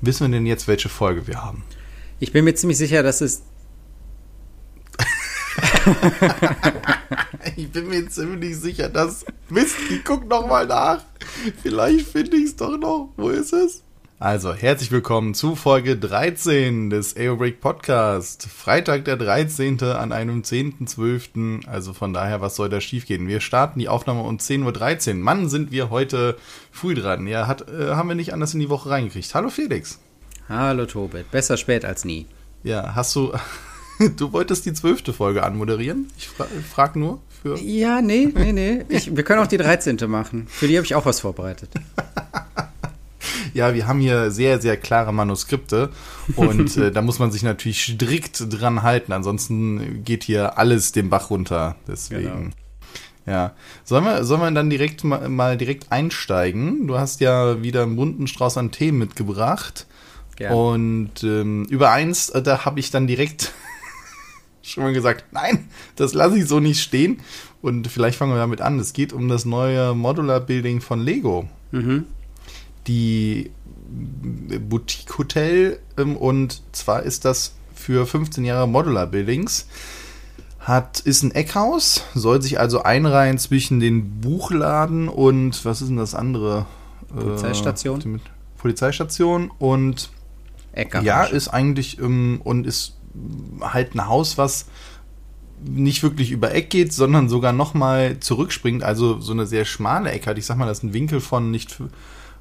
wissen wir denn jetzt, welche Folge wir haben? Ich bin mir ziemlich sicher, dass es. ich bin mir ziemlich sicher, dass. Mist, ich guck noch mal nach. Vielleicht finde ich es doch noch. Wo ist es? Also, herzlich willkommen zu Folge 13 des Aeobreak Podcast. Freitag der 13. an einem 10.12. Also von daher, was soll da schiefgehen? Wir starten die Aufnahme um 10.13 Uhr. Mann, sind wir heute früh dran. Ja, hat, äh, haben wir nicht anders in die Woche reingekriegt. Hallo Felix. Hallo Tobit. Besser spät als nie. Ja, hast du... Du wolltest die zwölfte Folge anmoderieren? Ich fra frag nur für... Ja, nee, nee, nee. Ich, wir können auch die 13. machen. Für die habe ich auch was vorbereitet. Ja, wir haben hier sehr, sehr klare Manuskripte und äh, da muss man sich natürlich strikt dran halten, ansonsten geht hier alles den Bach runter. Deswegen. Genau. Ja. Sollen wir, sollen wir dann direkt mal, mal, direkt einsteigen? Du hast ja wieder einen bunten Strauß an Themen mitgebracht. Gerne. Und ähm, über eins, äh, da habe ich dann direkt schon mal gesagt, nein, das lasse ich so nicht stehen. Und vielleicht fangen wir damit an. Es geht um das neue Modular Building von Lego. Mhm die Boutique Hotel ähm, und zwar ist das für 15 Jahre Modular Buildings. Hat, ist ein Eckhaus, soll sich also einreihen zwischen den Buchladen und was ist denn das andere? Polizeistation. Äh, Polizeistation und Eckhaus. ja, ist eigentlich ähm, und ist halt ein Haus, was nicht wirklich über Eck geht, sondern sogar nochmal zurückspringt, also so eine sehr schmale Ecke hat. Ich sag mal, das ist ein Winkel von nicht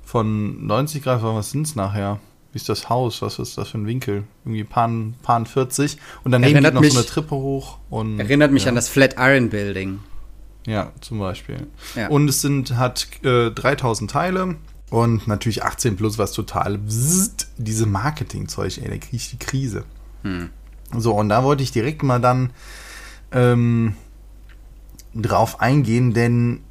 von 90 Grad, was sind es nachher? Wie ist das Haus? Was ist das für ein Winkel? Irgendwie paar, paar 40. Und daneben erinnert geht noch mich, so eine Treppe hoch. Und, erinnert mich ja. an das Flatiron Building. Ja, zum Beispiel. Ja. Und es sind, hat äh, 3000 Teile und natürlich 18 plus, was total bzzzt, diese Marketing-Zeug, ey, da kriege ich die Krise. Hm. So, und da wollte ich direkt mal dann ähm, drauf eingehen, denn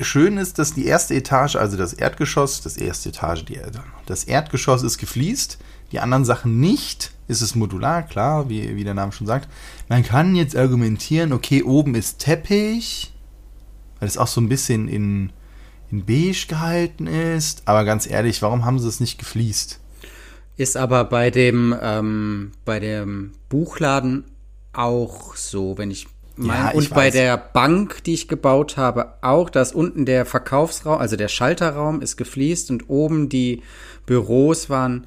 schön ist, dass die erste Etage, also das Erdgeschoss, das erste Etage, die, das Erdgeschoss ist gefliest, die anderen Sachen nicht. Ist es modular, klar, wie, wie der Name schon sagt. Man kann jetzt argumentieren, okay, oben ist Teppich, weil es auch so ein bisschen in, in beige gehalten ist. Aber ganz ehrlich, warum haben sie es nicht gefliest? Ist aber bei dem, ähm, bei dem Buchladen auch so, wenn ich mein, ja, und bei der Bank, die ich gebaut habe, auch, dass unten der Verkaufsraum, also der Schalterraum ist gefliest und oben die Büros waren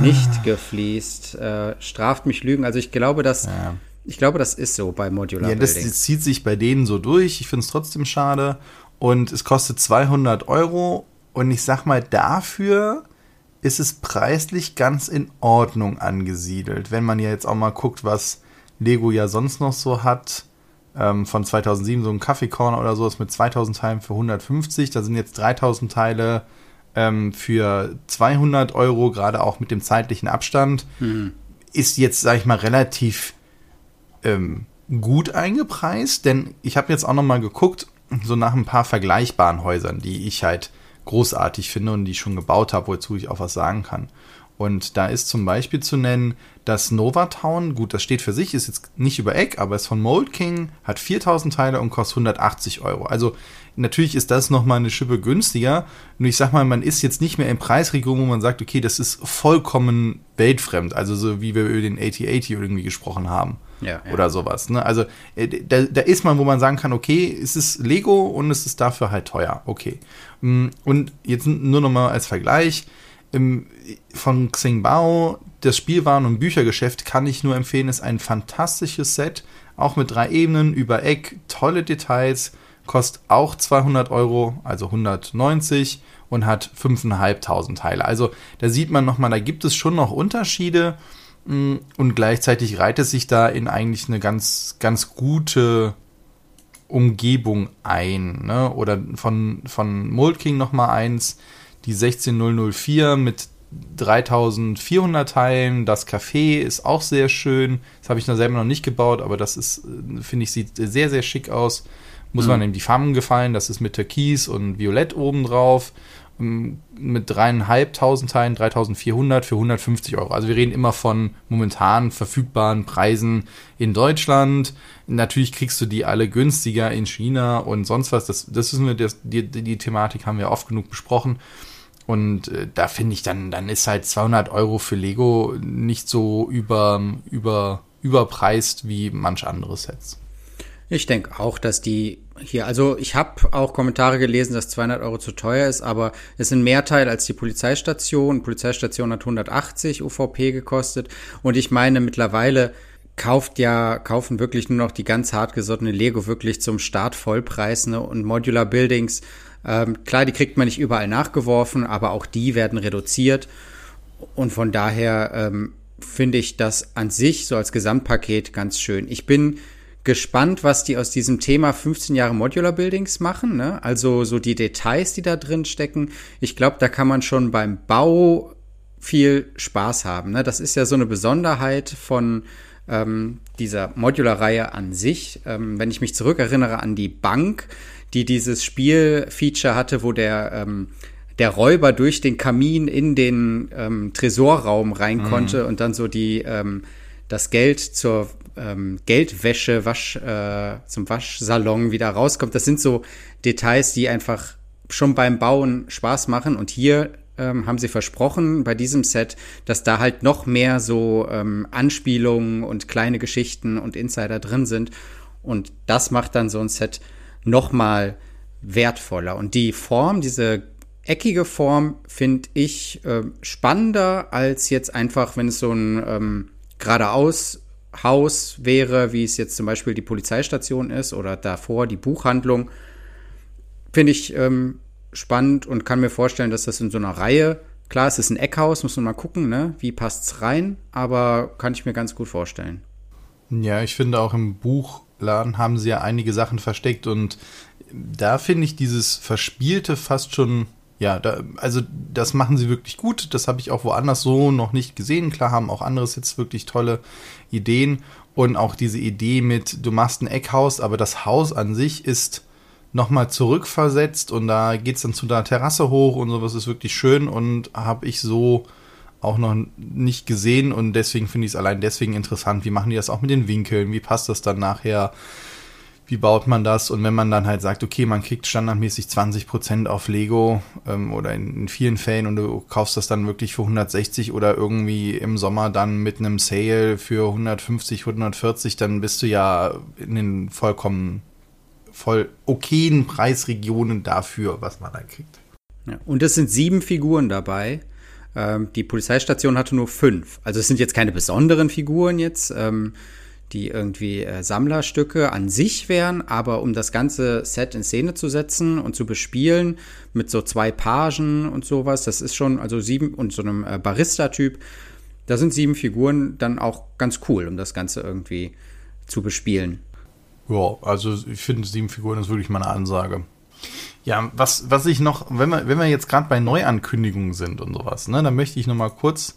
nicht ah. gefliest. Äh, straft mich Lügen. Also ich glaube, dass ja. ich glaube, das ist so bei Modular Ja, das, das zieht sich bei denen so durch. Ich finde es trotzdem schade. Und es kostet 200 Euro. Und ich sag mal, dafür ist es preislich ganz in Ordnung angesiedelt. Wenn man ja jetzt auch mal guckt, was Lego ja sonst noch so hat ähm, von 2007, so ein Kaffeekorner oder sowas mit 2000 Teilen für 150. Da sind jetzt 3000 Teile ähm, für 200 Euro, gerade auch mit dem zeitlichen Abstand. Mhm. Ist jetzt, sag ich mal, relativ ähm, gut eingepreist, denn ich habe jetzt auch noch mal geguckt, so nach ein paar vergleichbaren Häusern, die ich halt großartig finde und die ich schon gebaut habe, wozu ich auch was sagen kann. Und da ist zum Beispiel zu nennen das Novatown. Gut, das steht für sich, ist jetzt nicht über Eck, aber ist von Mold King, hat 4000 Teile und kostet 180 Euro. Also natürlich ist das nochmal eine Schippe günstiger. Nur ich sag mal, man ist jetzt nicht mehr im Preisregion, wo man sagt, okay, das ist vollkommen weltfremd. Also so wie wir über den 8080 irgendwie gesprochen haben. Ja, ja. Oder sowas. Ne? Also äh, da, da ist man, wo man sagen kann, okay, es ist Lego und es ist dafür halt teuer. Okay. Mm, und jetzt nur nochmal als Vergleich im, von Xingbao, das Spielwaren- und Büchergeschäft kann ich nur empfehlen, ist ein fantastisches Set, auch mit drei Ebenen, über Eck, tolle Details, kostet auch 200 Euro, also 190 und hat 5.500 Teile. Also da sieht man nochmal, da gibt es schon noch Unterschiede mm, und gleichzeitig reiht es sich da in eigentlich eine ganz, ganz gute Umgebung ein. Ne? Oder von, von Mold King nochmal eins, die 16004 mit 3400 Teilen. Das Café ist auch sehr schön. Das habe ich noch selber noch nicht gebaut, aber das ist, äh, finde ich, sieht sehr, sehr schick aus. Muss mhm. man ihm die Farben gefallen. Das ist mit Türkis und Violett oben drauf. Ähm, mit dreieinhalbtausend Teilen, 3400 für 150 Euro. Also wir reden immer von momentan verfügbaren Preisen in Deutschland. Natürlich kriegst du die alle günstiger in China und sonst was. Das, das ist eine, das, die, die Thematik haben wir oft genug besprochen. Und äh, da finde ich dann, dann ist halt 200 Euro für Lego nicht so über, über, überpreist wie manch andere Sets. Ich denke auch, dass die hier, also ich habe auch Kommentare gelesen, dass 200 Euro zu teuer ist, aber es sind mehr Teil als die Polizeistation. Die Polizeistation hat 180 UVP gekostet und ich meine mittlerweile kauft ja, kaufen wirklich nur noch die ganz hartgesottene Lego wirklich zum Start Vollpreis ne? und Modular Buildings. Ähm, klar, die kriegt man nicht überall nachgeworfen, aber auch die werden reduziert. Und von daher ähm, finde ich das an sich so als Gesamtpaket ganz schön. Ich bin gespannt, was die aus diesem Thema 15 Jahre Modular Buildings machen. Ne? Also so die Details, die da drin stecken. Ich glaube, da kann man schon beim Bau viel Spaß haben. Ne? Das ist ja so eine Besonderheit von ähm, dieser Modular-Reihe an sich. Ähm, wenn ich mich zurückerinnere an die Bank, die dieses Spielfeature hatte, wo der ähm, der Räuber durch den Kamin in den ähm, Tresorraum rein mhm. konnte und dann so die ähm, das Geld zur ähm, Geldwäsche Wasch äh, zum Waschsalon wieder rauskommt. Das sind so Details, die einfach schon beim Bauen Spaß machen und hier ähm, haben sie versprochen bei diesem Set, dass da halt noch mehr so ähm, Anspielungen und kleine Geschichten und Insider drin sind. Und das macht dann so ein Set noch mal wertvoller. Und die Form, diese eckige Form, finde ich äh, spannender als jetzt einfach, wenn es so ein ähm, geradeaus Haus wäre, wie es jetzt zum Beispiel die Polizeistation ist oder davor die Buchhandlung. Finde ich ähm, spannend und kann mir vorstellen, dass das in so einer Reihe, klar, es ist ein Eckhaus, muss man mal gucken, ne? wie es rein, aber kann ich mir ganz gut vorstellen. Ja, ich finde auch im Buchladen haben sie ja einige Sachen versteckt und da finde ich dieses Verspielte fast schon, ja, da, also das machen sie wirklich gut. Das habe ich auch woanders so noch nicht gesehen. Klar haben auch anderes jetzt wirklich tolle Ideen und auch diese Idee mit, du machst ein Eckhaus, aber das Haus an sich ist nochmal zurückversetzt und da geht es dann zu der Terrasse hoch und sowas ist wirklich schön und habe ich so auch noch nicht gesehen und deswegen finde ich es allein deswegen interessant. Wie machen die das auch mit den Winkeln? Wie passt das dann nachher? Wie baut man das? Und wenn man dann halt sagt, okay, man kriegt standardmäßig 20% auf Lego ähm, oder in, in, vielen Fällen und du kaufst das dann wirklich für 160 oder irgendwie im Sommer dann mit einem Sale für 150, 140, dann bist du ja in den vollkommen voll okayen Preisregionen dafür, was man da kriegt. Ja, und es sind sieben Figuren dabei. Ähm, die Polizeistation hatte nur fünf. Also es sind jetzt keine besonderen Figuren jetzt, ähm, die irgendwie äh, Sammlerstücke an sich wären, aber um das ganze Set in Szene zu setzen und zu bespielen mit so zwei Pagen und sowas, das ist schon, also sieben und so einem äh, Barista-Typ, da sind sieben Figuren dann auch ganz cool, um das Ganze irgendwie zu bespielen. Ja, also ich finde, sieben Figuren ist wirklich mal eine Ansage. Ja, was, was ich noch, wenn wir, wenn wir jetzt gerade bei Neuankündigungen sind und sowas, ne, dann möchte ich noch mal kurz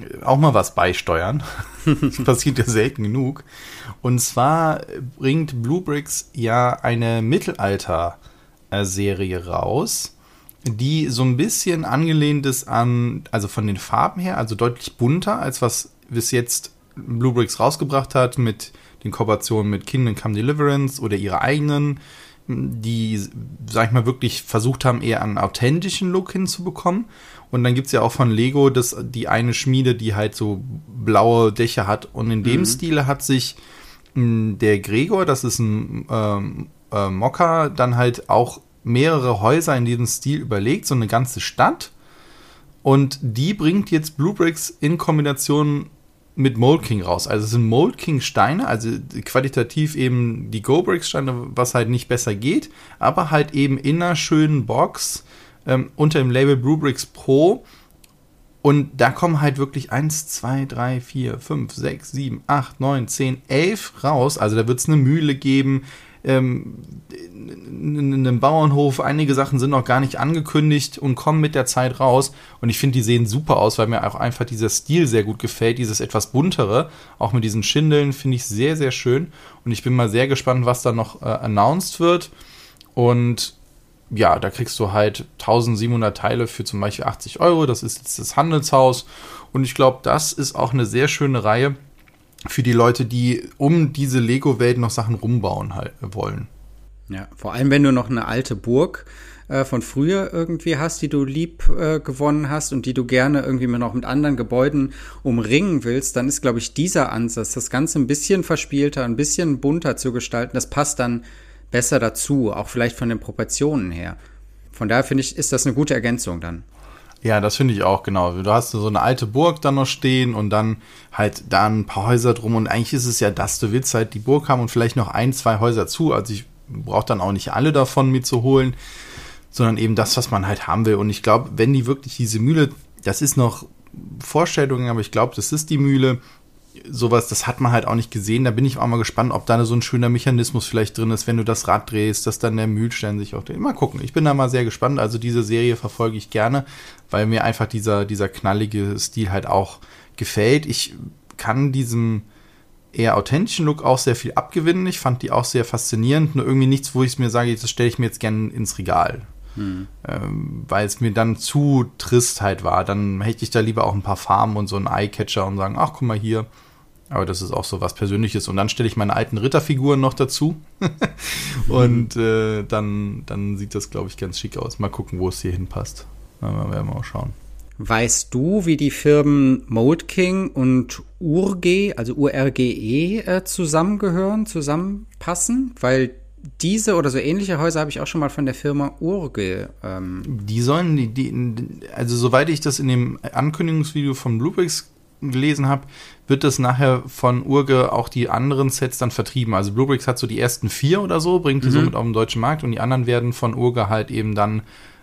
äh, auch mal was beisteuern. das passiert ja selten genug. Und zwar bringt Bluebricks ja eine Mittelalter-Serie raus, die so ein bisschen angelehnt ist an, also von den Farben her, also deutlich bunter, als was bis jetzt Bluebricks rausgebracht hat mit den Kooperationen mit Kingdom Come Deliverance oder ihre eigenen, die, sag ich mal, wirklich versucht haben, eher einen authentischen Look hinzubekommen. Und dann gibt es ja auch von Lego das, die eine Schmiede, die halt so blaue Dächer hat. Und in dem mhm. Stile hat sich mh, der Gregor, das ist ein ähm, äh, Mocker, dann halt auch mehrere Häuser in diesem Stil überlegt, so eine ganze Stadt. Und die bringt jetzt Bluebricks in Kombination mit Mold King raus. Also es sind Mold King Steine, also qualitativ eben die Go Bricks Steine, was halt nicht besser geht, aber halt eben in einer schönen Box ähm, unter dem Label Blue Bricks Pro. Und da kommen halt wirklich 1, 2, 3, 4, 5, 6, 7, 8, 9, 10, 11 raus. Also da wird es eine Mühle geben, ähm, in einem Bauernhof. Einige Sachen sind noch gar nicht angekündigt und kommen mit der Zeit raus. Und ich finde, die sehen super aus, weil mir auch einfach dieser Stil sehr gut gefällt. Dieses etwas buntere, auch mit diesen Schindeln, finde ich sehr, sehr schön. Und ich bin mal sehr gespannt, was da noch äh, announced wird. Und ja, da kriegst du halt 1700 Teile für zum Beispiel 80 Euro. Das ist jetzt das Handelshaus. Und ich glaube, das ist auch eine sehr schöne Reihe für die Leute, die um diese Lego-Welt noch Sachen rumbauen halt wollen. Ja, vor allem wenn du noch eine alte Burg äh, von früher irgendwie hast, die du lieb äh, gewonnen hast und die du gerne irgendwie noch mit anderen Gebäuden umringen willst, dann ist, glaube ich, dieser Ansatz, das Ganze ein bisschen verspielter, ein bisschen bunter zu gestalten, das passt dann besser dazu, auch vielleicht von den Proportionen her. Von daher finde ich, ist das eine gute Ergänzung dann. Ja, das finde ich auch, genau. Du hast so eine alte Burg dann noch stehen und dann halt da ein paar Häuser drum und eigentlich ist es ja das, du willst halt die Burg haben und vielleicht noch ein, zwei Häuser zu. Also ich brauche dann auch nicht alle davon mitzuholen, sondern eben das, was man halt haben will. Und ich glaube, wenn die wirklich diese Mühle, das ist noch Vorstellungen, aber ich glaube, das ist die Mühle, sowas, das hat man halt auch nicht gesehen. Da bin ich auch mal gespannt, ob da so ein schöner Mechanismus vielleicht drin ist, wenn du das Rad drehst, dass dann der Mühlstein sich auch dreht. Mal gucken. Ich bin da mal sehr gespannt. Also diese Serie verfolge ich gerne, weil mir einfach dieser, dieser knallige Stil halt auch gefällt. Ich kann diesem eher authentischen Look auch sehr viel abgewinnen. Ich fand die auch sehr faszinierend. Nur irgendwie nichts, wo ich mir sage, das stelle ich mir jetzt gerne ins Regal. Hm. Ähm, weil es mir dann zu trist halt war. Dann hätte ich da lieber auch ein paar Farben und so einen Eyecatcher und sagen, ach, guck mal hier, aber das ist auch so was Persönliches. Und dann stelle ich meine alten Ritterfiguren noch dazu. und äh, dann, dann sieht das, glaube ich, ganz schick aus. Mal gucken, wo es hier hinpasst. Dann werden wir mal schauen. Weißt du, wie die Firmen Mold King und URGE, also URGE, äh, zusammengehören, zusammenpassen? Weil diese oder so ähnliche Häuser habe ich auch schon mal von der Firma Urge. Ähm die sollen, die, die, also soweit ich das in dem Ankündigungsvideo von Bluebricks gelesen habe, wird das nachher von Urge auch die anderen Sets dann vertrieben. Also Bluebricks hat so die ersten vier oder so, bringt die mhm. somit auf den deutschen Markt und die anderen werden von Urge halt eben dann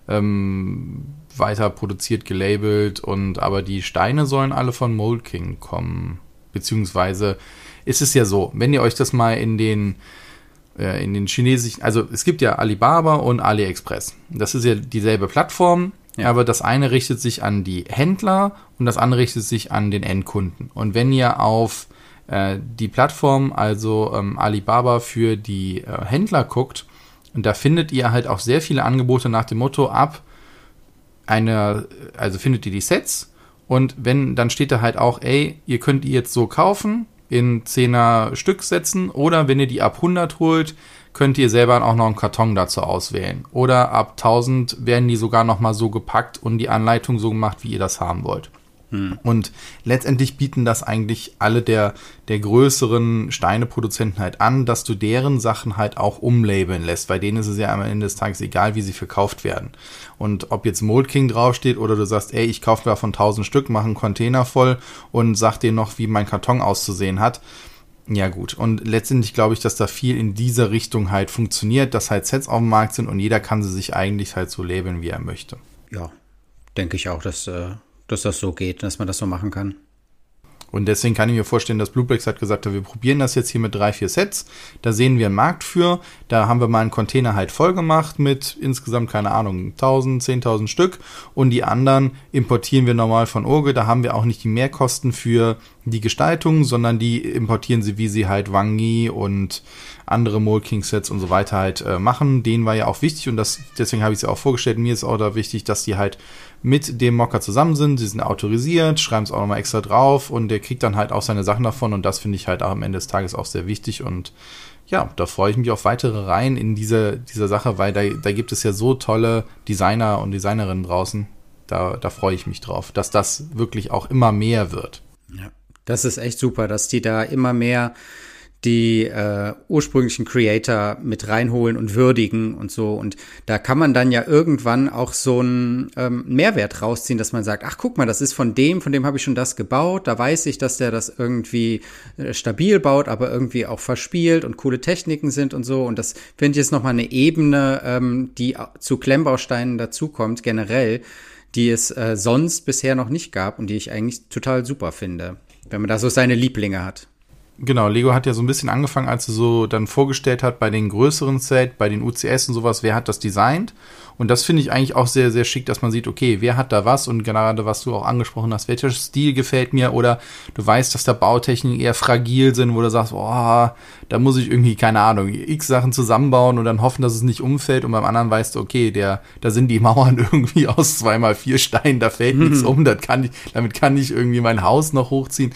ähm, weiter produziert, gelabelt und aber die Steine sollen alle von Mold King kommen. Beziehungsweise ist es ja so, wenn ihr euch das mal in den äh, in den chinesischen, also es gibt ja Alibaba und AliExpress. Das ist ja dieselbe Plattform, ja. aber das eine richtet sich an die Händler und das andere richtet sich an den Endkunden. Und wenn ihr auf äh, die Plattform, also ähm, Alibaba für die äh, Händler guckt, und da findet ihr halt auch sehr viele Angebote nach dem Motto ab, eine, also findet ihr die Sets und wenn, dann steht da halt auch, ey, ihr könnt die jetzt so kaufen, in 10er Stück setzen oder wenn ihr die ab 100 holt, könnt ihr selber auch noch einen Karton dazu auswählen. Oder ab 1000 werden die sogar noch mal so gepackt und die Anleitung so gemacht, wie ihr das haben wollt. Hm. Und letztendlich bieten das eigentlich alle der, der größeren Steineproduzenten halt an, dass du deren Sachen halt auch umlabeln lässt. Bei denen ist es ja am Ende des Tages egal, wie sie verkauft werden. Und ob jetzt Mold King draufsteht oder du sagst, ey, ich kaufe davon 1000 Stück, mache einen Container voll und sag dir noch, wie mein Karton auszusehen hat. Ja gut, und letztendlich glaube ich, dass da viel in dieser Richtung halt funktioniert, dass halt Sets auf dem Markt sind und jeder kann sie sich eigentlich halt so labeln, wie er möchte. Ja, denke ich auch, dass äh, dass das so geht, dass man das so machen kann. Und deswegen kann ich mir vorstellen, dass Bluebricks hat gesagt, wir probieren das jetzt hier mit drei, vier Sets. Da sehen wir einen Markt für. Da haben wir mal einen Container halt voll gemacht mit insgesamt, keine Ahnung, 1000, 10.000 Stück. Und die anderen importieren wir normal von Urge. Da haben wir auch nicht die Mehrkosten für die Gestaltung, sondern die importieren sie, wie sie halt Wangi und andere Molking Sets und so weiter halt äh, machen. Denen war ja auch wichtig und das, deswegen habe ich es ja auch vorgestellt. Mir ist auch da wichtig, dass die halt mit dem Mocker zusammen sind. Sie sind autorisiert, schreiben es auch nochmal extra drauf und der kriegt dann halt auch seine Sachen davon und das finde ich halt auch am Ende des Tages auch sehr wichtig und ja, da freue ich mich auf weitere Reihen in dieser, dieser Sache, weil da, da gibt es ja so tolle Designer und Designerinnen draußen. Da, da freue ich mich drauf, dass das wirklich auch immer mehr wird. Ja, das ist echt super, dass die da immer mehr die äh, ursprünglichen Creator mit reinholen und würdigen und so. Und da kann man dann ja irgendwann auch so einen ähm, Mehrwert rausziehen, dass man sagt, ach guck mal, das ist von dem, von dem habe ich schon das gebaut. Da weiß ich, dass der das irgendwie äh, stabil baut, aber irgendwie auch verspielt und coole Techniken sind und so. Und das finde ich jetzt nochmal eine Ebene, ähm, die zu Klemmbausteinen dazukommt, generell, die es äh, sonst bisher noch nicht gab und die ich eigentlich total super finde, wenn man da so seine Lieblinge hat. Genau, Lego hat ja so ein bisschen angefangen, als er so dann vorgestellt hat bei den größeren Set, bei den UCS und sowas, wer hat das designt und das finde ich eigentlich auch sehr, sehr schick, dass man sieht, okay, wer hat da was und gerade was du auch angesprochen hast, welcher Stil gefällt mir oder du weißt, dass da Bautechniken eher fragil sind, wo du sagst, oh, da muss ich irgendwie, keine Ahnung, x Sachen zusammenbauen und dann hoffen, dass es nicht umfällt und beim anderen weißt du, okay, der, da sind die Mauern irgendwie aus zweimal vier Steinen, da fällt mhm. nichts um, das kann ich, damit kann ich irgendwie mein Haus noch hochziehen.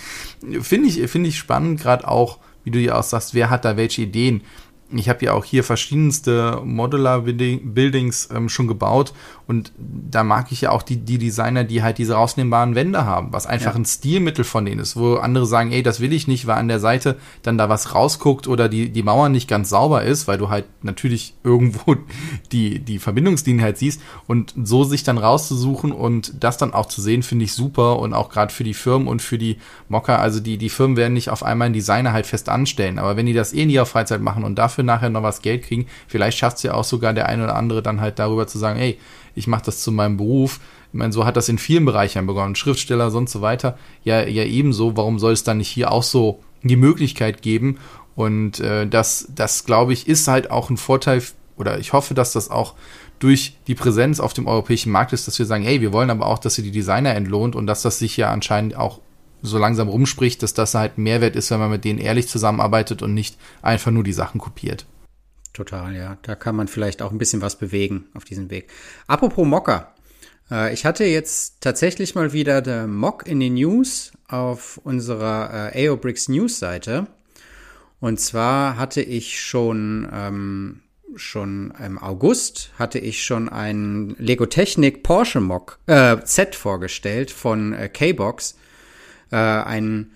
Finde ich, finde ich spannend, gerade auch, wie du ja auch sagst, wer hat da welche Ideen? Ich habe ja auch hier verschiedenste Modular-Buildings ähm, schon gebaut und da mag ich ja auch die, die Designer, die halt diese rausnehmbaren Wände haben, was einfach ja. ein Stilmittel von denen ist, wo andere sagen, ey, das will ich nicht, weil an der Seite dann da was rausguckt oder die, die Mauer nicht ganz sauber ist, weil du halt natürlich irgendwo die, die Verbindungslinie halt siehst. Und so sich dann rauszusuchen und das dann auch zu sehen, finde ich super. Und auch gerade für die Firmen und für die Mocker, also die, die Firmen werden nicht auf einmal einen Designer halt fest anstellen, aber wenn die das eh nie auf Freizeit machen und dafür nachher noch was Geld kriegen, vielleicht schafft es ja auch sogar der eine oder andere dann halt darüber zu sagen, ey, ich mache das zu meinem Beruf. Ich meine, so hat das in vielen Bereichen begonnen. Schriftsteller, sonst so weiter. Ja, ja ebenso. Warum soll es dann nicht hier auch so die Möglichkeit geben? Und äh, das, das glaube ich, ist halt auch ein Vorteil, oder ich hoffe, dass das auch durch die Präsenz auf dem europäischen Markt ist, dass wir sagen, hey, wir wollen aber auch, dass ihr die Designer entlohnt und dass das sich ja anscheinend auch so langsam rumspricht, dass das halt Mehrwert ist, wenn man mit denen ehrlich zusammenarbeitet und nicht einfach nur die Sachen kopiert. Total, ja. Da kann man vielleicht auch ein bisschen was bewegen auf diesem Weg. Apropos Mocker. Äh, ich hatte jetzt tatsächlich mal wieder der Mock in den News auf unserer äh, AOBricks News Seite. Und zwar hatte ich schon, ähm, schon im August hatte ich schon ein Lego Technik Porsche Mock, äh, Set vorgestellt von äh, K-Box. Äh, ein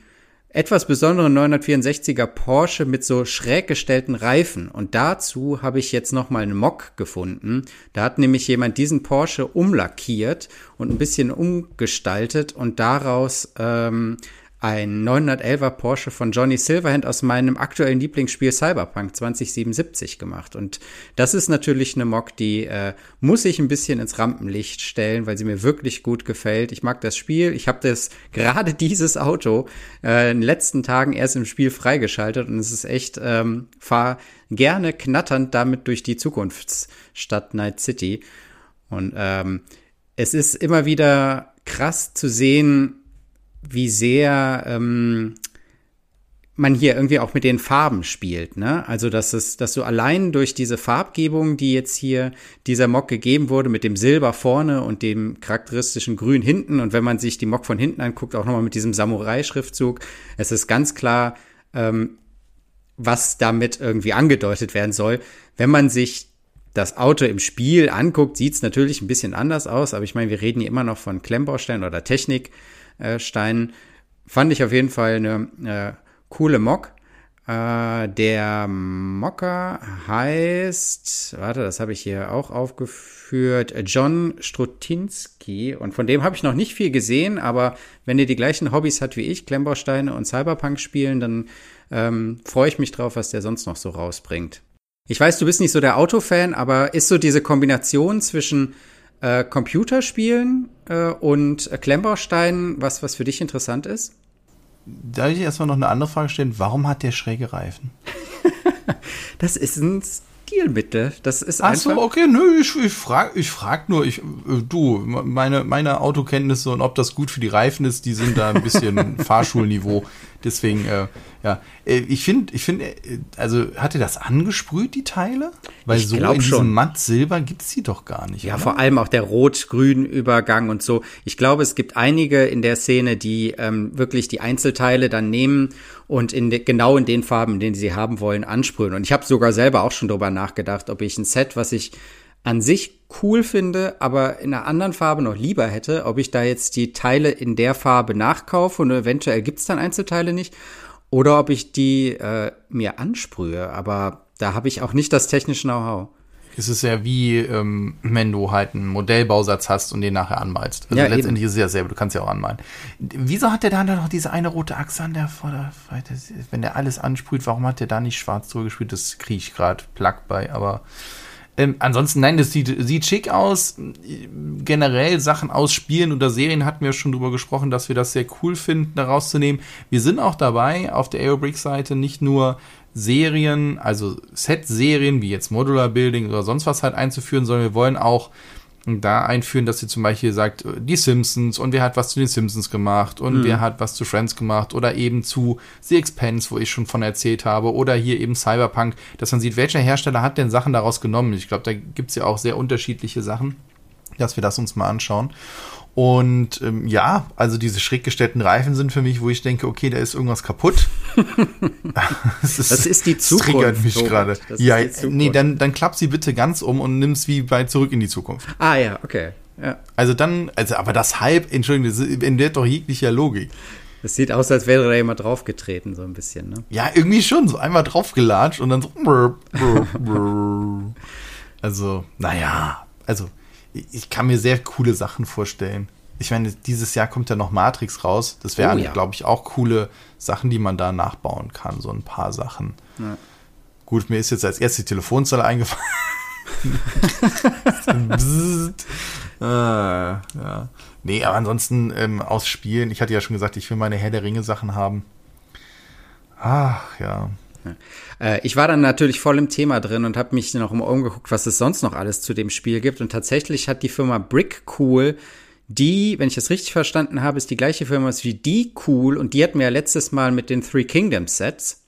etwas besonderen 964er Porsche mit so schräg gestellten Reifen. Und dazu habe ich jetzt noch mal einen Mock gefunden. Da hat nämlich jemand diesen Porsche umlackiert und ein bisschen umgestaltet und daraus ähm, ein 911er Porsche von Johnny Silverhand aus meinem aktuellen Lieblingsspiel Cyberpunk 2077 gemacht. Und das ist natürlich eine Mock, die äh, muss ich ein bisschen ins Rampenlicht stellen, weil sie mir wirklich gut gefällt. Ich mag das Spiel. Ich habe das gerade dieses Auto äh, in den letzten Tagen erst im Spiel freigeschaltet und es ist echt, ähm, fahr gerne knatternd damit durch die Zukunftsstadt Night City. Und ähm, es ist immer wieder krass zu sehen, wie sehr ähm, man hier irgendwie auch mit den Farben spielt, ne? Also dass es, dass du allein durch diese Farbgebung, die jetzt hier dieser Mock gegeben wurde, mit dem Silber vorne und dem charakteristischen Grün hinten und wenn man sich die Mock von hinten anguckt, auch nochmal mit diesem Samurai-Schriftzug, es ist ganz klar, ähm, was damit irgendwie angedeutet werden soll. Wenn man sich das Auto im Spiel anguckt, sieht es natürlich ein bisschen anders aus, aber ich meine, wir reden hier immer noch von Klemmbausteinen oder Technik. Äh, Steinen. Fand ich auf jeden Fall eine äh, coole Mock. Äh, der Mocker heißt, warte, das habe ich hier auch aufgeführt, John Strutinski. Und von dem habe ich noch nicht viel gesehen, aber wenn ihr die gleichen Hobbys hat wie ich, Klemmbausteine und Cyberpunk spielen, dann ähm, freue ich mich drauf, was der sonst noch so rausbringt. Ich weiß, du bist nicht so der Autofan, aber ist so diese Kombination zwischen äh, Computerspielen äh, und äh, Klemmbausteinen was, was für dich interessant ist? Darf ich erstmal noch eine andere Frage stellen? Warum hat der schräge Reifen? das ist ein Stilmittel. Das ist Ach so, okay, nö, ich, ich frage ich frag nur, ich, äh, du, meine, meine Autokenntnisse und ob das gut für die Reifen ist, die sind da ein bisschen Fahrschulniveau. Deswegen, äh, ja, äh, ich finde, ich finde, äh, also hat er das angesprüht, die Teile? Weil ich so in diesem Matt-Silber gibt es die doch gar nicht. Ja, oder? vor allem auch der Rot-Grün-Übergang und so. Ich glaube, es gibt einige in der Szene, die ähm, wirklich die Einzelteile dann nehmen und in de, genau in den Farben, in denen sie haben wollen, ansprühen. Und ich habe sogar selber auch schon drüber nachgedacht, ob ich ein Set, was ich an sich cool finde, aber in einer anderen Farbe noch lieber hätte, ob ich da jetzt die Teile in der Farbe nachkaufe und eventuell gibt's dann Einzelteile nicht, oder ob ich die äh, mir ansprühe. Aber da habe ich auch nicht das technische Know-how. Es ist ja wie, ähm, wenn du halt einen Modellbausatz hast und den nachher anmalst. Also ja, letztendlich eben. ist es ja selber, du kannst ja auch anmalen. Wieso hat der da noch diese eine rote Achse an der Vorderseite? Wenn der alles ansprüht, warum hat der da nicht schwarz drüber gespielt? Das kriege ich gerade Plack bei, aber ähm, ansonsten, nein, das sieht, sieht schick aus. Generell Sachen aus Spielen oder Serien hatten wir schon drüber gesprochen, dass wir das sehr cool finden, da rauszunehmen. Wir sind auch dabei, auf der Aerobrick-Seite nicht nur Serien, also Set-Serien wie jetzt Modular Building oder sonst was halt einzuführen, sondern wir wollen auch da einführen, dass sie zum Beispiel sagt, die Simpsons und wer hat was zu den Simpsons gemacht und mhm. wer hat was zu Friends gemacht oder eben zu The Expense, wo ich schon von erzählt habe, oder hier eben Cyberpunk, dass man sieht, welcher Hersteller hat denn Sachen daraus genommen. Ich glaube, da gibt es ja auch sehr unterschiedliche Sachen, dass wir das uns mal anschauen. Und ähm, ja, also diese schräg gestellten Reifen sind für mich, wo ich denke, okay, da ist irgendwas kaputt. das, ist, das ist die Zukunft. Das triggert mich gerade. Ja, nee, dann, dann klapp sie bitte ganz um und nimm es wie bei Zurück in die Zukunft. Ah ja, okay. Ja. Also dann, also aber das Hype, Entschuldigung, das endet doch jeglicher Logik. Es sieht aus, als wäre da jemand draufgetreten, so ein bisschen, ne? Ja, irgendwie schon, so einmal draufgelatscht und dann so. also, naja, also ich kann mir sehr coole Sachen vorstellen. Ich meine, dieses Jahr kommt ja noch Matrix raus. Das wären, oh, ja. glaube ich, auch coole Sachen, die man da nachbauen kann. So ein paar Sachen. Ja. Gut, mir ist jetzt als erstes die Telefonzelle eingefallen. ah, ja. Nee, aber ansonsten ähm, aus Spielen, ich hatte ja schon gesagt, ich will meine Herr der Ringe Sachen haben. Ach, ja. Äh, ich war dann natürlich voll im Thema drin und habe mich noch umgeguckt, was es sonst noch alles zu dem Spiel gibt. Und tatsächlich hat die Firma Brick Cool die, wenn ich das richtig verstanden habe, ist die gleiche Firma wie die Cool und die hatten wir ja letztes Mal mit den Three Kingdoms Sets.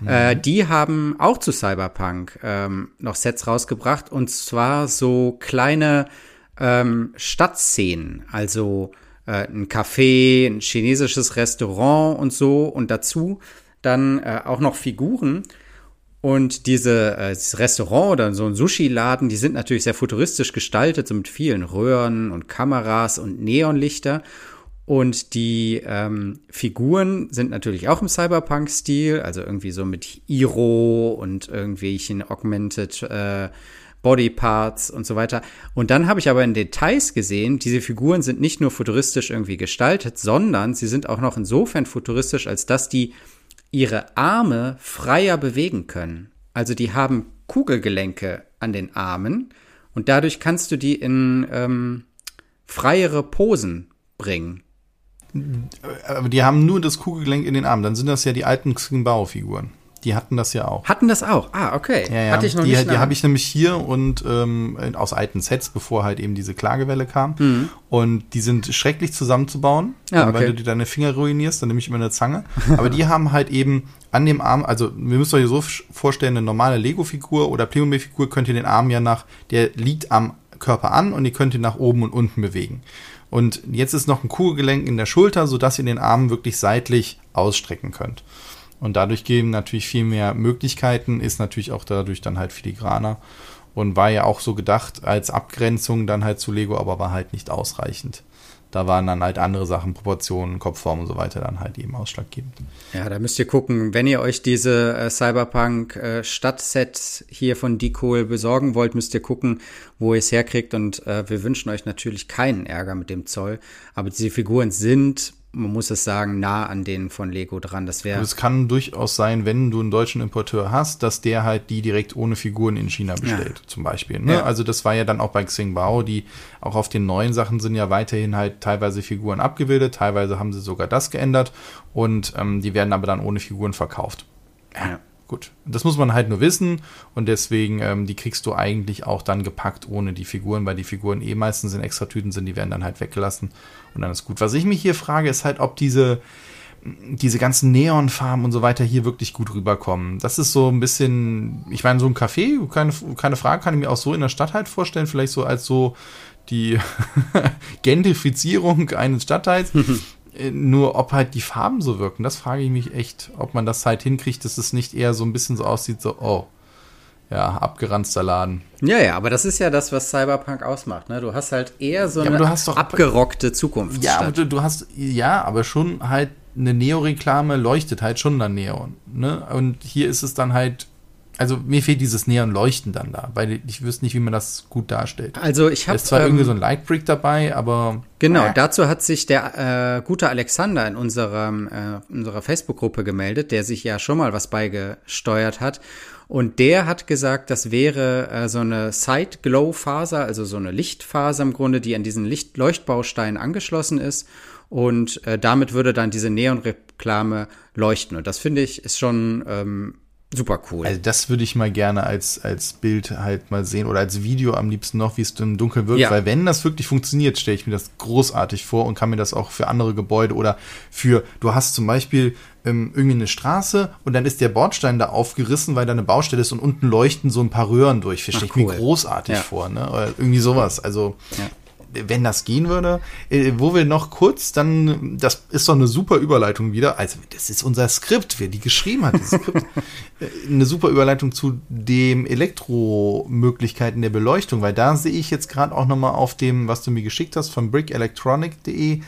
Mhm. Äh, die haben auch zu Cyberpunk ähm, noch Sets rausgebracht und zwar so kleine ähm, Stadtszenen, also äh, ein Café, ein chinesisches Restaurant und so und dazu dann äh, auch noch Figuren. Und diese, äh, Restaurant oder so ein Sushi-Laden, die sind natürlich sehr futuristisch gestaltet, so mit vielen Röhren und Kameras und Neonlichter. Und die ähm, Figuren sind natürlich auch im Cyberpunk-Stil, also irgendwie so mit Iro und irgendwelchen Augmented äh, Bodyparts und so weiter. Und dann habe ich aber in Details gesehen, diese Figuren sind nicht nur futuristisch irgendwie gestaltet, sondern sie sind auch noch insofern futuristisch, als dass die ihre Arme freier bewegen können. Also die haben Kugelgelenke an den Armen und dadurch kannst du die in ähm, freiere Posen bringen. Aber die haben nur das Kugelgelenk in den Armen. Dann sind das ja die alten Xingbao-Figuren. Die hatten das ja auch. Hatten das auch? Ah, okay. Ja, ja. Hatte ich noch die, nicht. Die habe ich nämlich hier und ähm, aus alten Sets, bevor halt eben diese Klagewelle kam. Mhm. Und die sind schrecklich zusammenzubauen, ja, okay. weil du dir deine Finger ruinierst. Dann nehme ich immer eine Zange. Aber die haben halt eben an dem Arm, also wir müssen euch so vorstellen, eine normale Lego-Figur oder Playmobil-Figur könnt ihr den Arm ja nach, der liegt am Körper an und ihr könnt ihn nach oben und unten bewegen. Und jetzt ist noch ein Kugelgelenk in der Schulter, sodass ihr den Arm wirklich seitlich ausstrecken könnt. Und dadurch geben natürlich viel mehr Möglichkeiten, ist natürlich auch dadurch dann halt filigraner und war ja auch so gedacht als Abgrenzung dann halt zu Lego, aber war halt nicht ausreichend. Da waren dann halt andere Sachen, Proportionen, Kopfform und so weiter dann halt eben ausschlaggebend. Ja, da müsst ihr gucken, wenn ihr euch diese äh, Cyberpunk äh, Stadtsets hier von Decol besorgen wollt, müsst ihr gucken, wo ihr es herkriegt und äh, wir wünschen euch natürlich keinen Ärger mit dem Zoll, aber diese Figuren sind man muss es sagen, nah an denen von Lego dran. Das wäre. Es kann durchaus sein, wenn du einen deutschen Importeur hast, dass der halt die direkt ohne Figuren in China bestellt, ja. zum Beispiel. Ne? Ja. Also das war ja dann auch bei Xingbao, die auch auf den neuen Sachen sind ja weiterhin halt teilweise Figuren abgebildet, teilweise haben sie sogar das geändert und ähm, die werden aber dann ohne Figuren verkauft. Ja. Gut, das muss man halt nur wissen und deswegen, ähm, die kriegst du eigentlich auch dann gepackt ohne die Figuren, weil die Figuren eh meistens in Extratüten sind, die werden dann halt weggelassen und dann ist gut. Was ich mich hier frage, ist halt, ob diese, diese ganzen Neonfarben und so weiter hier wirklich gut rüberkommen. Das ist so ein bisschen, ich meine, so ein Café, keine, keine Frage, kann ich mir auch so in der Stadt halt vorstellen, vielleicht so als so die Gentrifizierung eines Stadtteils. Äh, nur ob halt die Farben so wirken, das frage ich mich echt, ob man das halt hinkriegt, dass es nicht eher so ein bisschen so aussieht, so, oh, ja, abgeranzter Laden. Ja, ja, aber das ist ja das, was Cyberpunk ausmacht, ne? Du hast halt eher so ja, eine doch, abgerockte Zukunft. Ja, aber du, du, hast, ja, aber schon halt eine Neo-Reklame leuchtet halt schon dann Neon, ne? Und hier ist es dann halt also mir fehlt dieses Neonleuchten dann da, weil ich wüsste nicht, wie man das gut darstellt. Also ich habe ist zwar ähm, irgendwie so ein Lightbrick dabei, aber genau. Äh. Dazu hat sich der äh, gute Alexander in unserem äh, unserer Facebook-Gruppe gemeldet, der sich ja schon mal was beigesteuert hat. Und der hat gesagt, das wäre äh, so eine Side-Glow-Faser, also so eine Lichtfaser im Grunde, die an diesen Licht-Leuchtbaustein angeschlossen ist. Und äh, damit würde dann diese Neonreklame leuchten. Und das finde ich ist schon ähm, super cool. Also das würde ich mal gerne als, als Bild halt mal sehen oder als Video am liebsten noch, wie es im Dunkeln wirkt. Ja. Weil wenn das wirklich funktioniert, stelle ich mir das großartig vor und kann mir das auch für andere Gebäude oder für, du hast zum Beispiel ähm, irgendwie eine Straße und dann ist der Bordstein da aufgerissen, weil da eine Baustelle ist und unten leuchten so ein paar Röhren durch. Stelle ich cool. mir großartig ja. vor, ne? Oder irgendwie sowas. Also ja. Wenn das gehen würde, äh, wo wir noch kurz dann, das ist doch eine super Überleitung wieder, also das ist unser Skript, wer die geschrieben hat, das Skript, äh, eine super Überleitung zu dem Elektromöglichkeiten der Beleuchtung, weil da sehe ich jetzt gerade auch nochmal auf dem, was du mir geschickt hast, von brickelectronic.de,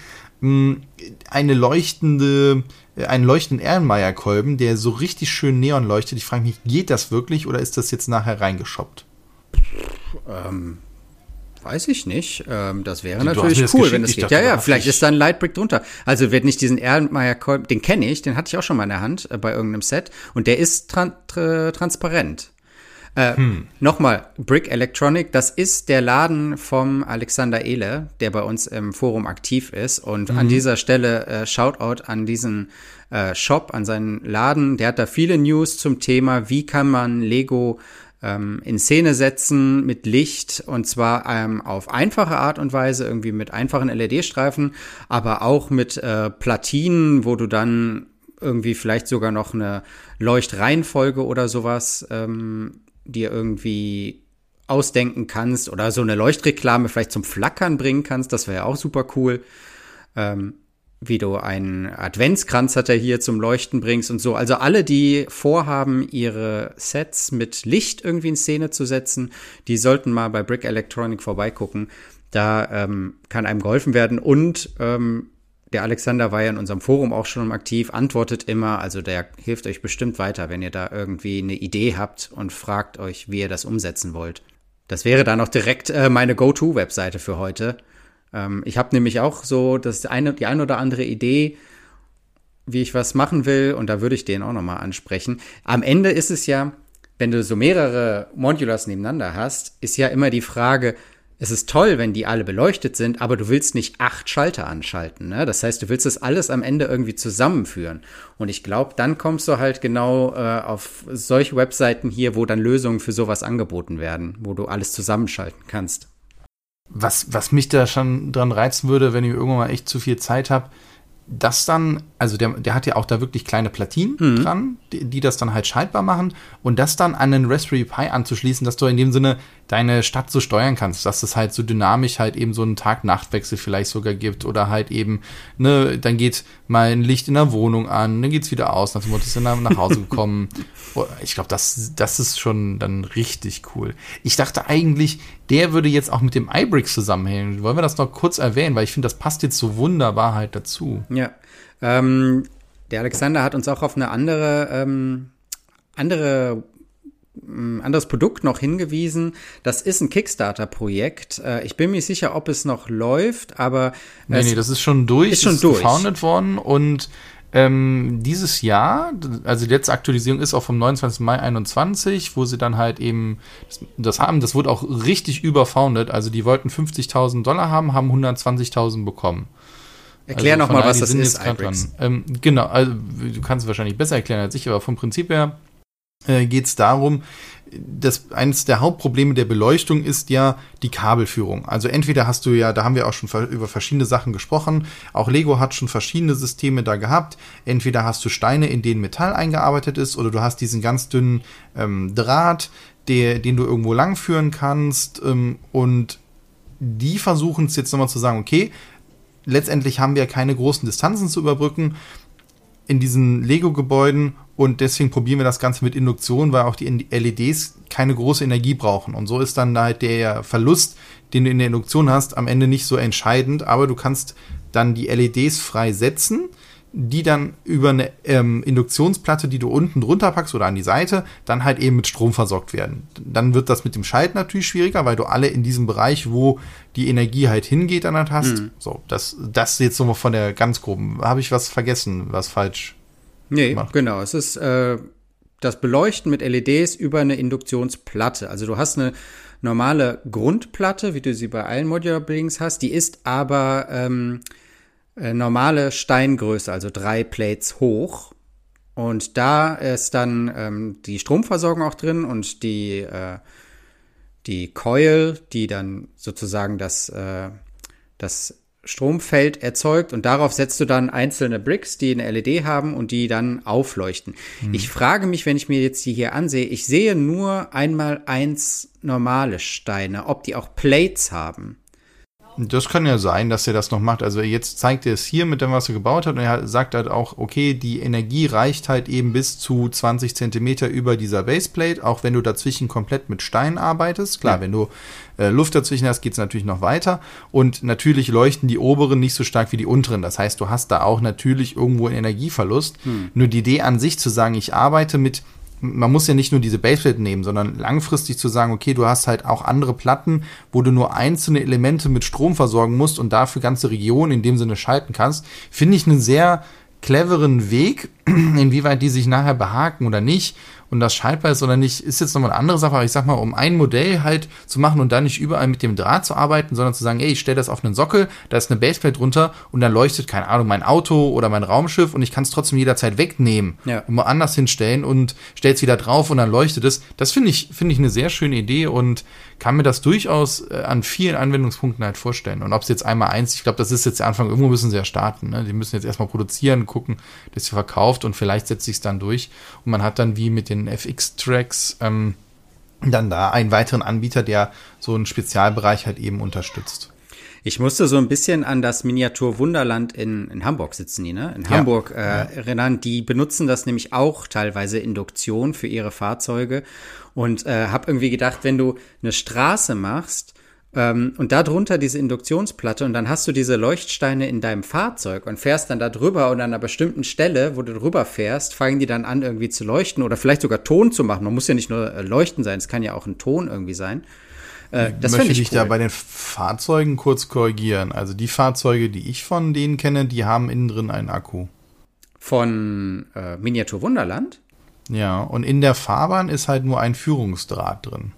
eine leuchtende, äh, einen leuchtenden Erlenmeyer-Kolben, der so richtig schön neon leuchtet. Ich frage mich, geht das wirklich oder ist das jetzt nachher reingeschoppt? Ähm, Weiß ich nicht. Ähm, das wäre du natürlich cool, wenn es geht. Ja, ja, vielleicht ist da ein Lightbrick drunter. Also wird nicht diesen Erlenmeyer Kolben, den kenne ich, den hatte ich auch schon mal in der Hand äh, bei irgendeinem Set und der ist tran tra transparent. Äh, hm. Nochmal, Brick Electronic, das ist der Laden vom Alexander Ehle, der bei uns im Forum aktiv ist. Und mhm. an dieser Stelle äh, Shoutout an diesen äh, Shop, an seinen Laden. Der hat da viele News zum Thema, wie kann man Lego ähm, in Szene setzen mit Licht und zwar ähm, auf einfache Art und Weise, irgendwie mit einfachen LED-Streifen, aber auch mit äh, Platinen, wo du dann irgendwie vielleicht sogar noch eine Leuchtreihenfolge oder sowas ähm, dir irgendwie ausdenken kannst oder so eine Leuchtreklame vielleicht zum Flackern bringen kannst. Das wäre ja auch super cool. Ähm, wie du einen Adventskranz hat er hier zum Leuchten bringst und so. Also alle, die vorhaben, ihre Sets mit Licht irgendwie in Szene zu setzen, die sollten mal bei Brick Electronic vorbeigucken. Da ähm, kann einem geholfen werden und ähm, der Alexander war ja in unserem Forum auch schon aktiv, antwortet immer, also der hilft euch bestimmt weiter, wenn ihr da irgendwie eine Idee habt und fragt euch, wie ihr das umsetzen wollt. Das wäre dann auch direkt äh, meine Go-To-Webseite für heute. Ähm, ich habe nämlich auch so das eine, die eine oder andere Idee, wie ich was machen will, und da würde ich den auch nochmal ansprechen. Am Ende ist es ja, wenn du so mehrere Modulars nebeneinander hast, ist ja immer die Frage, es ist toll, wenn die alle beleuchtet sind, aber du willst nicht acht Schalter anschalten. Ne? Das heißt, du willst das alles am Ende irgendwie zusammenführen. Und ich glaube, dann kommst du halt genau äh, auf solche Webseiten hier, wo dann Lösungen für sowas angeboten werden, wo du alles zusammenschalten kannst was, was mich da schon dran reizen würde, wenn ich irgendwann mal echt zu viel Zeit habe, das dann, also der, der hat ja auch da wirklich kleine Platinen mhm. dran, die, die, das dann halt schaltbar machen und das dann an einen Raspberry Pi anzuschließen, dass du in dem Sinne deine Stadt so steuern kannst, dass es halt so dynamisch halt eben so einen Tag-Nacht-Wechsel vielleicht sogar gibt oder halt eben, ne, dann geht mal ein Licht in der Wohnung an, dann geht's wieder aus, Motto, ist dann nach Hause gekommen. Oh, ich glaube, das, das ist schon dann richtig cool. Ich dachte eigentlich, der würde jetzt auch mit dem iBricks zusammenhängen. Wollen wir das noch kurz erwähnen, weil ich finde, das passt jetzt so wunderbar halt dazu. Ja. Ähm, der Alexander hat uns auch auf eine andere, ähm, andere ein anderes Produkt noch hingewiesen. Das ist ein Kickstarter-Projekt. Äh, ich bin mir sicher, ob es noch läuft, aber. Nee, nee, das ist schon durch. Ist schon ist durch. gefoundet worden und ähm, dieses Jahr, also die letzte Aktualisierung ist auch vom 29. Mai 21, wo sie dann halt eben das, das haben, das wurde auch richtig überfounded. Also die wollten 50.000 Dollar haben, haben 120.000 bekommen. Erklär also nochmal, was das ist. Ähm, genau, also du kannst es wahrscheinlich besser erklären als ich, aber vom Prinzip her äh, geht es darum, dass eines der Hauptprobleme der Beleuchtung ist ja die Kabelführung. Also entweder hast du ja, da haben wir auch schon über verschiedene Sachen gesprochen, auch Lego hat schon verschiedene Systeme da gehabt. Entweder hast du Steine, in denen Metall eingearbeitet ist, oder du hast diesen ganz dünnen ähm, Draht, der, den du irgendwo langführen kannst. Ähm, und die versuchen es jetzt nochmal zu sagen, okay, letztendlich haben wir keine großen Distanzen zu überbrücken in diesen Lego-Gebäuden und deswegen probieren wir das Ganze mit Induktion, weil auch die LEDs keine große Energie brauchen. Und so ist dann halt der Verlust, den du in der Induktion hast, am Ende nicht so entscheidend, aber du kannst dann die LEDs freisetzen die dann über eine ähm, Induktionsplatte, die du unten drunter packst oder an die Seite, dann halt eben mit Strom versorgt werden. Dann wird das mit dem Schalten natürlich schwieriger, weil du alle in diesem Bereich, wo die Energie halt hingeht, dann halt hast. Mhm. So, das, das jetzt so von der ganz groben. Habe ich was vergessen, was falsch? Nee, macht? genau. Es ist äh, das Beleuchten mit LEDs über eine Induktionsplatte. Also du hast eine normale Grundplatte, wie du sie bei allen Modular Buildings hast, die ist aber ähm, äh, normale Steingröße, also drei Plates hoch. Und da ist dann ähm, die Stromversorgung auch drin und die, äh, die Coil, die dann sozusagen das, äh, das Stromfeld erzeugt und darauf setzt du dann einzelne Bricks, die eine LED haben und die dann aufleuchten. Hm. Ich frage mich, wenn ich mir jetzt die hier ansehe, ich sehe nur einmal eins normale Steine, ob die auch Plates haben. Das kann ja sein, dass er das noch macht. Also jetzt zeigt er es hier mit dem, was er gebaut hat. Und er sagt halt auch, okay, die Energie reicht halt eben bis zu 20 Zentimeter über dieser Baseplate, auch wenn du dazwischen komplett mit Stein arbeitest. Klar, ja. wenn du äh, Luft dazwischen hast, geht es natürlich noch weiter. Und natürlich leuchten die oberen nicht so stark wie die unteren. Das heißt, du hast da auch natürlich irgendwo einen Energieverlust. Hm. Nur die Idee an sich zu sagen, ich arbeite mit man muss ja nicht nur diese Baseplate nehmen, sondern langfristig zu sagen, okay, du hast halt auch andere Platten, wo du nur einzelne Elemente mit Strom versorgen musst und dafür ganze Regionen in dem Sinne schalten kannst, finde ich einen sehr cleveren Weg, inwieweit die sich nachher behaken oder nicht und das schaltbar ist oder nicht, ist jetzt nochmal eine andere Sache. Aber ich sag mal, um ein Modell halt zu machen und dann nicht überall mit dem Draht zu arbeiten, sondern zu sagen, ey, ich stelle das auf einen Sockel, da ist eine Baseplate drunter und dann leuchtet, keine Ahnung, mein Auto oder mein Raumschiff und ich kann es trotzdem jederzeit wegnehmen ja. und mal anders hinstellen und stelle es wieder drauf und dann leuchtet es. Das finde ich, finde ich eine sehr schöne Idee und kann mir das durchaus äh, an vielen Anwendungspunkten halt vorstellen. Und ob es jetzt einmal eins, ich glaube, das ist jetzt der Anfang, irgendwo müssen sie ja starten. Ne? Die müssen jetzt erstmal produzieren, gucken, dass sie verkauft und vielleicht setzt sich es dann durch. Und man hat dann wie mit den FX-Tracks ähm, dann da einen weiteren Anbieter, der so einen Spezialbereich halt eben unterstützt. Ich musste so ein bisschen an das Miniatur Wunderland in, in Hamburg sitzen, die, ne? In ja. Hamburg äh, ja. erinnern. Die benutzen das nämlich auch teilweise Induktion für ihre Fahrzeuge. Und äh, habe irgendwie gedacht, wenn du eine Straße machst ähm, und darunter diese Induktionsplatte und dann hast du diese Leuchtsteine in deinem Fahrzeug und fährst dann da drüber und an einer bestimmten Stelle, wo du drüber fährst, fangen die dann an irgendwie zu leuchten oder vielleicht sogar Ton zu machen. Man muss ja nicht nur äh, leuchten sein, es kann ja auch ein Ton irgendwie sein. Äh, das möchte ich dich cool. da bei den Fahrzeugen kurz korrigieren. Also die Fahrzeuge, die ich von denen kenne, die haben innen drin einen Akku. Von äh, Miniatur Wunderland? Ja, und in der Fahrbahn ist halt nur ein Führungsdraht drin.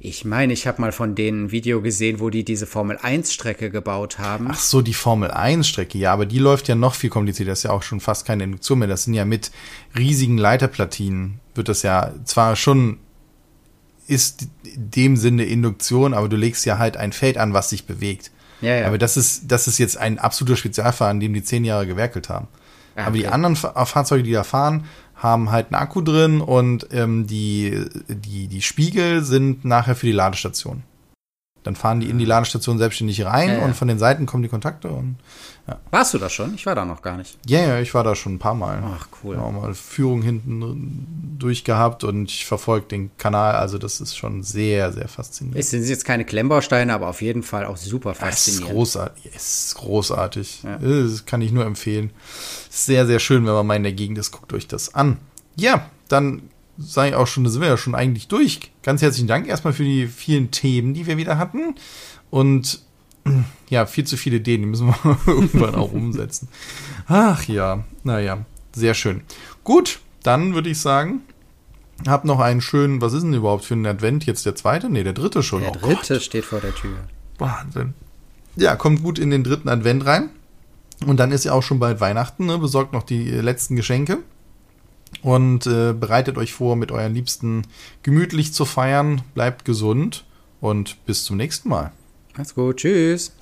Ich meine, ich habe mal von denen ein Video gesehen, wo die diese Formel 1 Strecke gebaut haben. Ach so, die Formel 1 Strecke, ja, aber die läuft ja noch viel komplizierter. Das ist ja auch schon fast keine Induktion mehr. Das sind ja mit riesigen Leiterplatinen, wird das ja zwar schon ist in dem Sinne Induktion, aber du legst ja halt ein Feld an, was sich bewegt. Ja, ja. Aber das ist, das ist jetzt ein absoluter Spezialfall, an dem die zehn Jahre gewerkelt haben. Ah, aber die anderen Fahrzeuge, die da fahren, haben halt einen Akku drin und ähm, die, die, die Spiegel sind nachher für die Ladestation. Dann fahren die in die Ladestation selbstständig rein ja, ja. und von den Seiten kommen die Kontakte und ja. Warst du da schon? Ich war da noch gar nicht. Ja, ja, ich war da schon ein paar Mal. Ach, cool. Auch mal Führung hinten durchgehabt und ich verfolge den Kanal. Also, das ist schon sehr, sehr faszinierend. Es sind jetzt keine Klemmbausteine, aber auf jeden Fall auch super faszinierend. Es ist großartig. Es ist großartig. Ja. Das kann ich nur empfehlen. Sehr, sehr schön, wenn man mal in der Gegend ist. Guckt euch das an. Ja, dann sei auch schon, da sind wir ja schon eigentlich durch. Ganz herzlichen Dank erstmal für die vielen Themen, die wir wieder hatten. Und ja, viel zu viele Ideen, die müssen wir irgendwann auch umsetzen. Ach ja, naja, sehr schön. Gut, dann würde ich sagen, hab noch einen schönen, was ist denn überhaupt für ein Advent? Jetzt der zweite? Nee, der dritte schon. Der oh dritte Gott. steht vor der Tür. Wahnsinn. Ja, kommt gut in den dritten Advent rein. Und dann ist ja auch schon bald Weihnachten, ne? besorgt noch die letzten Geschenke und äh, bereitet euch vor, mit euren Liebsten gemütlich zu feiern. Bleibt gesund und bis zum nächsten Mal. Macht's gut. Tschüss.